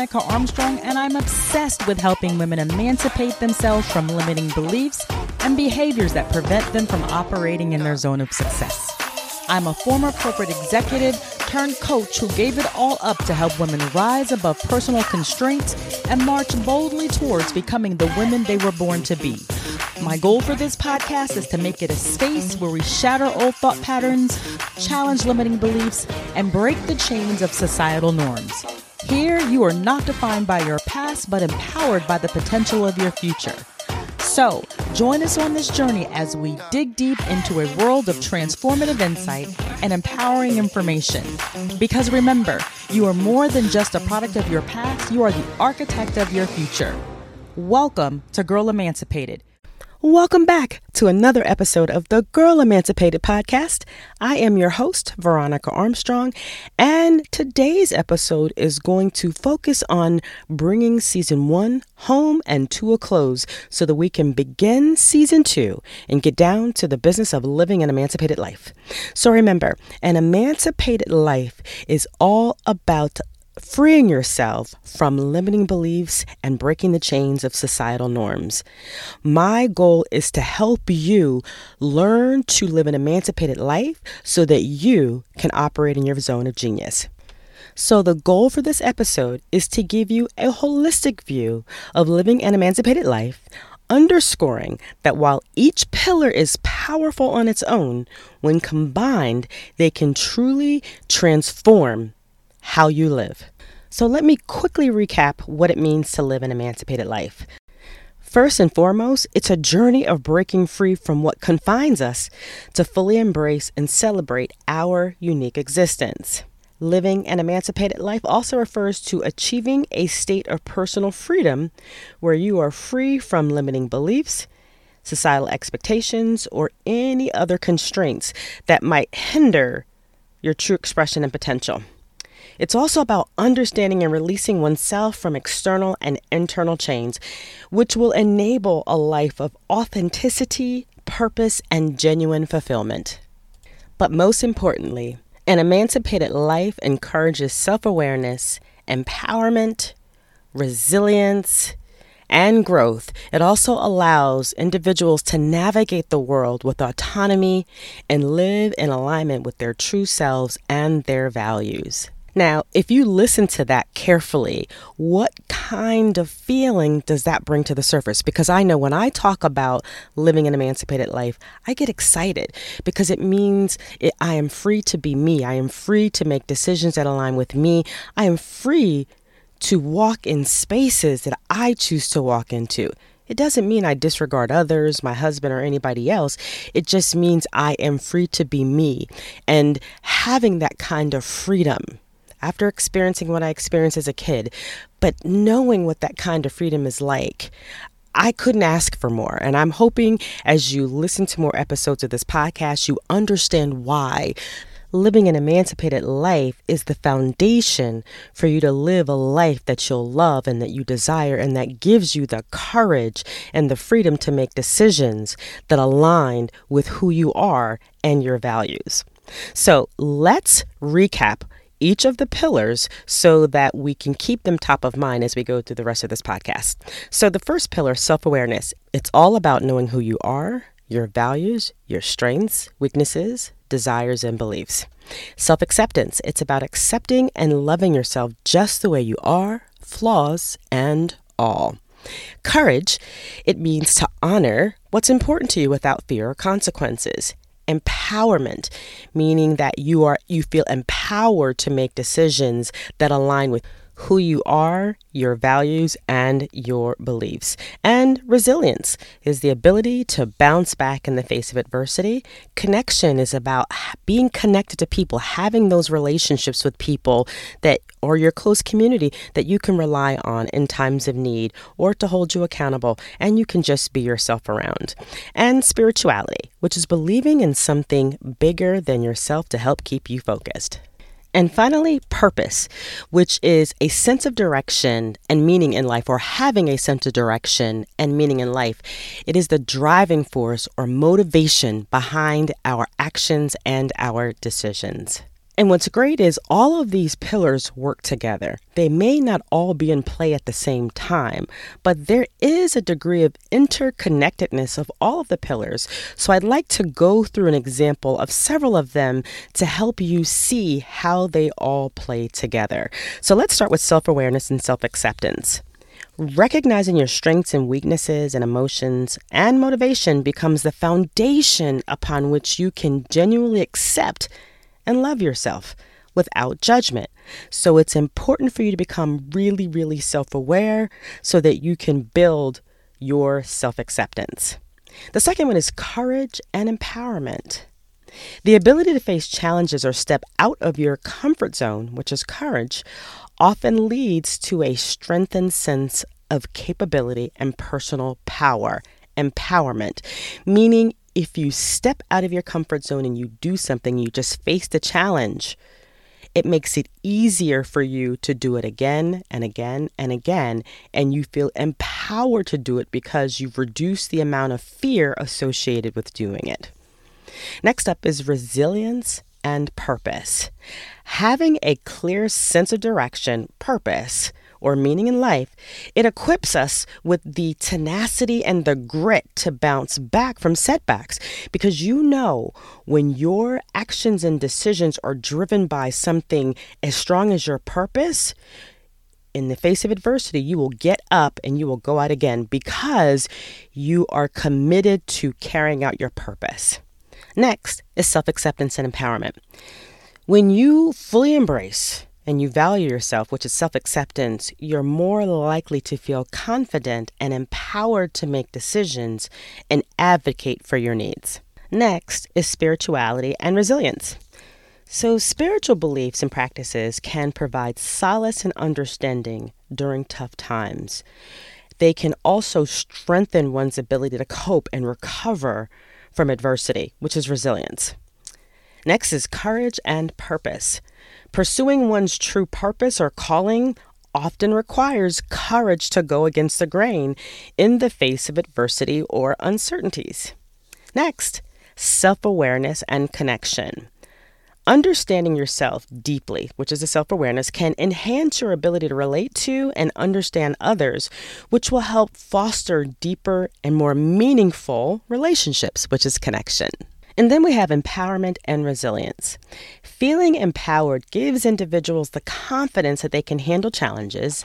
Veronica Armstrong, and I'm obsessed with helping women emancipate themselves from limiting beliefs and behaviors that prevent them from operating in their zone of success. I'm a former corporate executive turned coach who gave it all up to help women rise above personal constraints and march boldly towards becoming the women they were born to be. My goal for this podcast is to make it a space where we shatter old thought patterns, challenge limiting beliefs, and break the chains of societal norms. Here, you are not defined by your past, but empowered by the potential of your future. So, join us on this journey as we dig deep into a world of transformative insight and empowering information. Because remember, you are more than just a product of your past, you are the architect of your future. Welcome to Girl Emancipated Welcome back to another episode of the Girl Emancipated podcast. I am your host, Veronica Armstrong, and today's episode is going to focus on bringing season one home and to a close so that we can begin season two and get down to the business of living an emancipated life. So remember, an emancipated life is all about freeing yourself from limiting beliefs and breaking the chains of societal norms. My goal is to help you learn to live an emancipated life so that you can operate in your zone of genius. So, the goal for this episode is to give you a holistic view of living an emancipated life, underscoring that while each pillar is powerful on its own, when combined, they can truly transform how you live. So let me quickly recap what it means to live an emancipated life. First and foremost, it's a journey of breaking free from what confines us to fully embrace and celebrate our unique existence. Living an emancipated life also refers to achieving a state of personal freedom where you are free from limiting beliefs, societal expectations, or any other constraints that might hinder your true expression and potential. It's also about understanding and releasing oneself from external and internal chains, which will enable a life of authenticity, purpose, and genuine fulfillment. But most importantly, an emancipated life encourages self awareness, empowerment, resilience, and growth. It also allows individuals to navigate the world with autonomy and live in alignment with their true selves and their values. Now, if you listen to that carefully, what kind of feeling does that bring to the surface? Because I know when I talk about living an emancipated life, I get excited because it means it, I am free to be me. I am free to make decisions that align with me. I am free to walk in spaces that I choose to walk into. It doesn't mean I disregard others, my husband, or anybody else. It just means I am free to be me. And having that kind of freedom after experiencing what I experienced as a kid, but knowing what that kind of freedom is like, I couldn't ask for more. And I'm hoping as you listen to more episodes of this podcast, you understand why living an emancipated life is the foundation for you to live a life that you'll love and that you desire and that gives you the courage and the freedom to make decisions that align with who you are and your values. So let's recap each of the pillars so that we can keep them top of mind as we go through the rest of this podcast. So, the first pillar, self awareness, it's all about knowing who you are, your values, your strengths, weaknesses, desires, and beliefs. Self acceptance, it's about accepting and loving yourself just the way you are, flaws and all. Courage, it means to honor what's important to you without fear or consequences empowerment, meaning that you are you feel empowered to make decisions that align with who you are, your values, and your beliefs. And resilience is the ability to bounce back in the face of adversity. Connection is about being connected to people, having those relationships with people that or your close community that you can rely on in times of need or to hold you accountable, and you can just be yourself around. And spirituality, which is believing in something bigger than yourself to help keep you focused. And finally, purpose, which is a sense of direction and meaning in life, or having a sense of direction and meaning in life. It is the driving force or motivation behind our actions and our decisions. And what's great is all of these pillars work together. They may not all be in play at the same time, but there is a degree of interconnectedness of all of the pillars. So I'd like to go through an example of several of them to help you see how they all play together. So let's start with self awareness and self acceptance. Recognizing your strengths and weaknesses and emotions and motivation becomes the foundation upon which you can genuinely accept and love yourself without judgment. So it's important for you to become really, really self aware so that you can build your self acceptance. The second one is courage and empowerment. The ability to face challenges or step out of your comfort zone, which is courage, often leads to a strengthened sense of capability and personal power, empowerment, meaning if you step out of your comfort zone and you do something, you just face the challenge, it makes it easier for you to do it again and again and again. And you feel empowered to do it because you've reduced the amount of fear associated with doing it. Next up is resilience and purpose. Having a clear sense of direction, purpose, or meaning in life, it equips us with the tenacity and the grit to bounce back from setbacks because you know when your actions and decisions are driven by something as strong as your purpose, in the face of adversity, you will get up and you will go out again because you are committed to carrying out your purpose. Next is self acceptance and empowerment. When you fully embrace and you value yourself, which is self acceptance, you're more likely to feel confident and empowered to make decisions and advocate for your needs. Next is spirituality and resilience. So, spiritual beliefs and practices can provide solace and understanding during tough times. They can also strengthen one's ability to cope and recover from adversity, which is resilience. Next is courage and purpose. Pursuing one's true purpose or calling often requires courage to go against the grain in the face of adversity or uncertainties. Next, self awareness and connection. Understanding yourself deeply, which is a self awareness, can enhance your ability to relate to and understand others, which will help foster deeper and more meaningful relationships, which is connection. And then we have empowerment and resilience. Feeling empowered gives individuals the confidence that they can handle challenges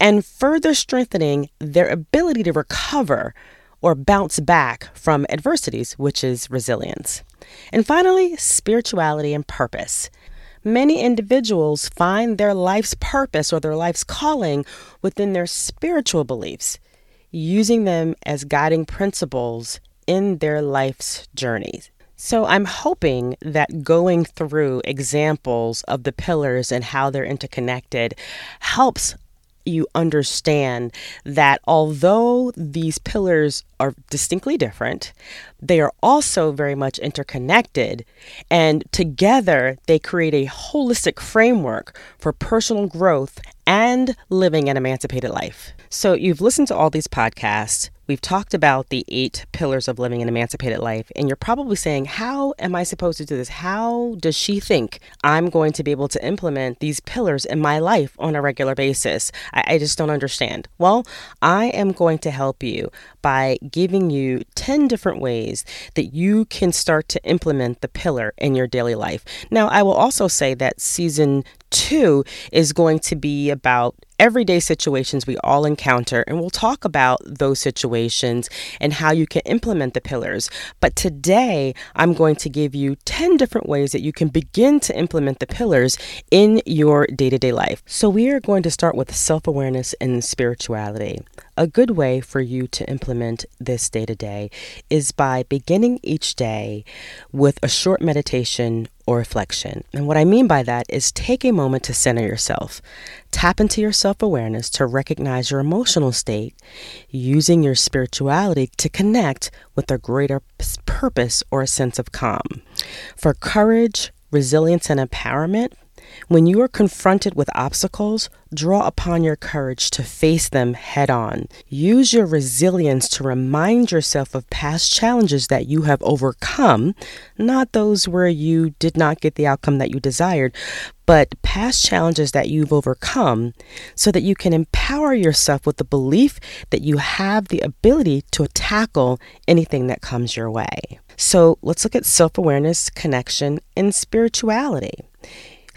and further strengthening their ability to recover or bounce back from adversities, which is resilience. And finally, spirituality and purpose. Many individuals find their life's purpose or their life's calling within their spiritual beliefs, using them as guiding principles in their life's journeys. So I'm hoping that going through examples of the pillars and how they're interconnected helps you understand that although these pillars are distinctly different, they are also very much interconnected, and together they create a holistic framework for personal growth and living an emancipated life. So, you've listened to all these podcasts. We've talked about the eight pillars of living an emancipated life, and you're probably saying, How am I supposed to do this? How does she think I'm going to be able to implement these pillars in my life on a regular basis? I, I just don't understand. Well, I am going to help you by giving you 10 different ways that you can start to implement the pillar in your daily life. Now, I will also say that season two is going to be about everyday situations we all encounter, and we'll talk about those situations and how you can implement the pillars. But today, I'm going to give you 10 different ways that you can begin to implement the pillars in your day to day life. So, we are going to start with self awareness and spirituality. A good way for you to implement this day to day is by beginning each day with a short meditation or reflection. And what I mean by that is take a moment to center yourself. Tap into your self awareness to recognize your emotional state, using your spirituality to connect with a greater purpose or a sense of calm. For courage, resilience, and empowerment, When you are confronted with obstacles, draw upon your courage to face them head on. Use your resilience to remind yourself of past challenges that you have overcome, not those where you did not get the outcome that you desired, but past challenges that you've overcome so that you can empower yourself with the belief that you have the ability to tackle anything that comes your way. So let's look at self awareness, connection, and spirituality.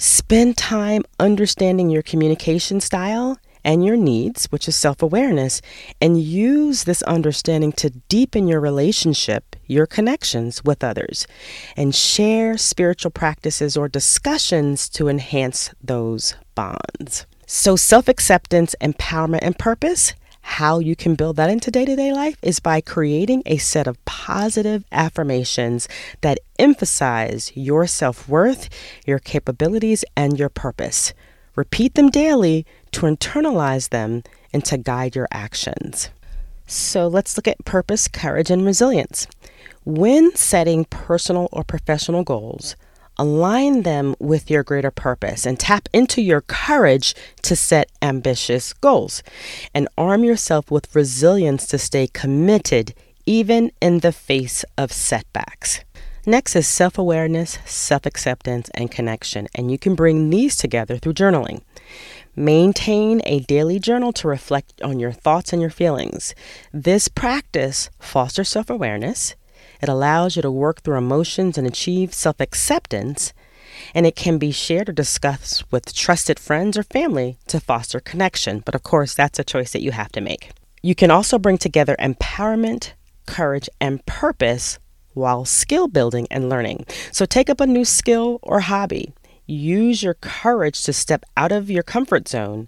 Spend time understanding your communication style and your needs, which is self awareness, and use this understanding to deepen your relationship, your connections with others, and share spiritual practices or discussions to enhance those bonds. So, self acceptance, empowerment, and purpose how you can build that into day to day life is by creating a set of positive affirmations that emphasize your self worth, your capabilities, and your purpose. Repeat them daily to internalize them and to guide your actions. So let's look at purpose, courage, and resilience. When setting personal or professional goals, align them with your greater purpose and tap into your courage to set ambitious goals and arm yourself with resilience to stay committed even in the face of setbacks. Next is self awareness, self acceptance, and connection, and you can bring these together through journaling. Maintain a daily journal to reflect on your thoughts and your feelings. This practice fosters self awareness, it allows you to work through emotions and achieve self acceptance, and it can be shared or discussed with trusted friends or family to foster connection. But of course, that's a choice that you have to make. You can also bring together empowerment, courage, and purpose while skill building and learning. So take up a new skill or hobby. Use your courage to step out of your comfort zone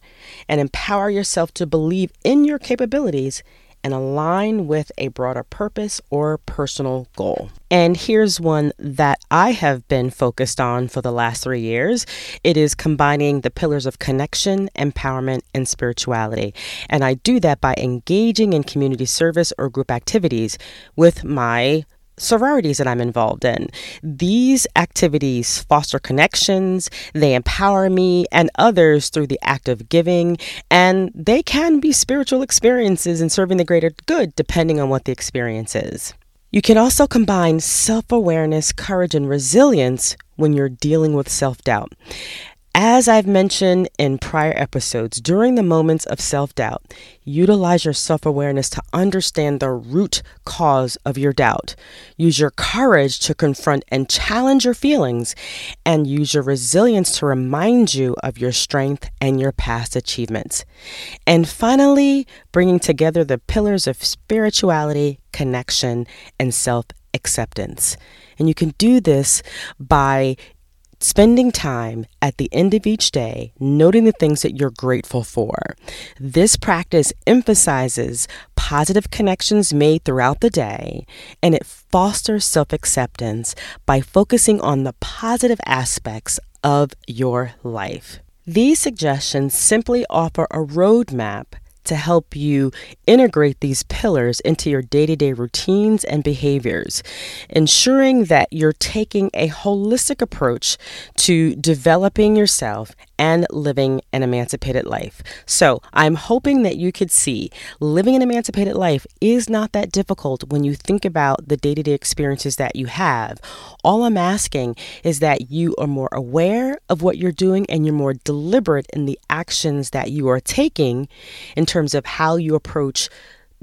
and empower yourself to believe in your capabilities and align with a broader purpose or personal goal. And here's one that I have been focused on for the last three years. It is combining the pillars of connection, empowerment, and spirituality. And I do that by engaging in community service or group activities with my sororities that I'm involved in. These activities foster connections, they empower me and others through the act of giving, and they can be spiritual experiences in serving the greater good depending on what the experience is. You can also combine self awareness, courage, and resilience when you're dealing with self doubt. As I've mentioned in prior episodes, during the moments of self doubt, utilize your self awareness to understand the root cause of your doubt. Use your courage to confront and challenge your feelings, and use your resilience to remind you of your strength and your past achievements. And finally, bringing together the pillars of spirituality, connection, and self acceptance. And you can do this by spending time at the end of each day noting the things that you're grateful for. This practice emphasizes positive connections made throughout the day and it fosters self acceptance by focusing on the positive aspects of your life. These suggestions simply offer a roadmap to help you integrate these pillars into your day to day routines and behaviors, ensuring that you're taking a holistic approach to developing yourself and living an emancipated life. So, I'm hoping that you could see living an emancipated life is not that difficult when you think about the day to day experiences that you have. All I'm asking is that you are more aware of what you're doing and you're more deliberate in the actions that you are taking in terms of how you approach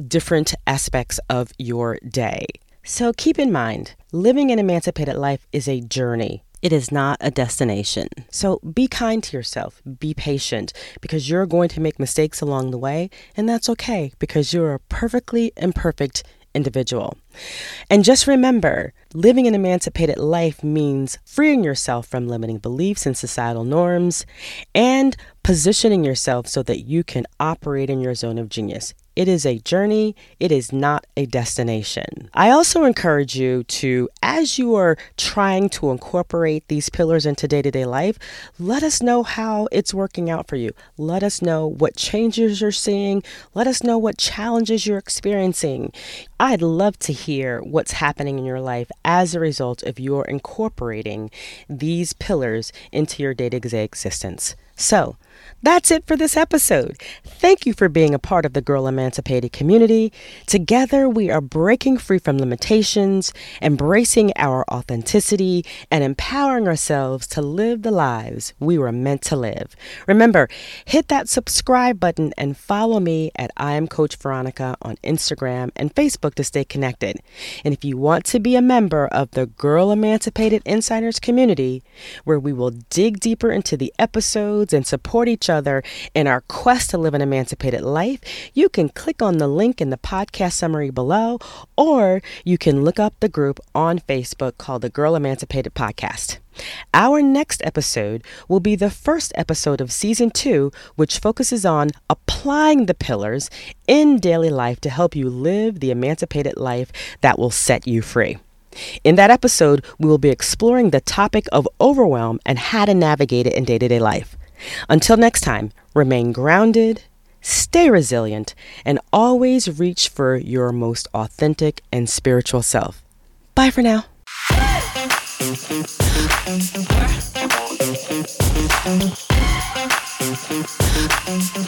different aspects of your day. So keep in mind, living an emancipated life is a journey. It is not a destination. So be kind to yourself, be patient, because you're going to make mistakes along the way, and that's okay because you're a perfectly imperfect individual. And just remember, living an emancipated life means freeing yourself from limiting beliefs and societal norms and positioning yourself so that you can operate in your zone of genius. It is a journey, it is not a destination. I also encourage you to, as you are trying to incorporate these pillars into day to day life, let us know how it's working out for you. Let us know what changes you're seeing. Let us know what challenges you're experiencing. I'd love to hear what's happening in your life as a result of your incorporating these pillars into your day to day existence. So, that's it for this episode. Thank you for being a part of the Girl Emancipated community. Together, we are breaking free from limitations, embracing our authenticity, and empowering ourselves to live the lives we were meant to live. Remember, hit that subscribe button and follow me at I am Coach Veronica on Instagram and Facebook to stay connected. And if you want to be a member of the Girl Emancipated Insiders community, where we will dig deeper into the episodes and support each other in our quest to live an emancipated life, you can click on the link in the podcast summary below, or you can look up the group on Facebook called the Girl Emancipated Podcast. Our next episode will be the first episode of season two, which focuses on applying the pillars in daily life to help you live the emancipated life that will set you free. In that episode, we will be exploring the topic of overwhelm and how to navigate it in day to day life. Until next time, remain grounded, stay resilient, and always reach for your most authentic and spiritual self. Bye for now. Thank you.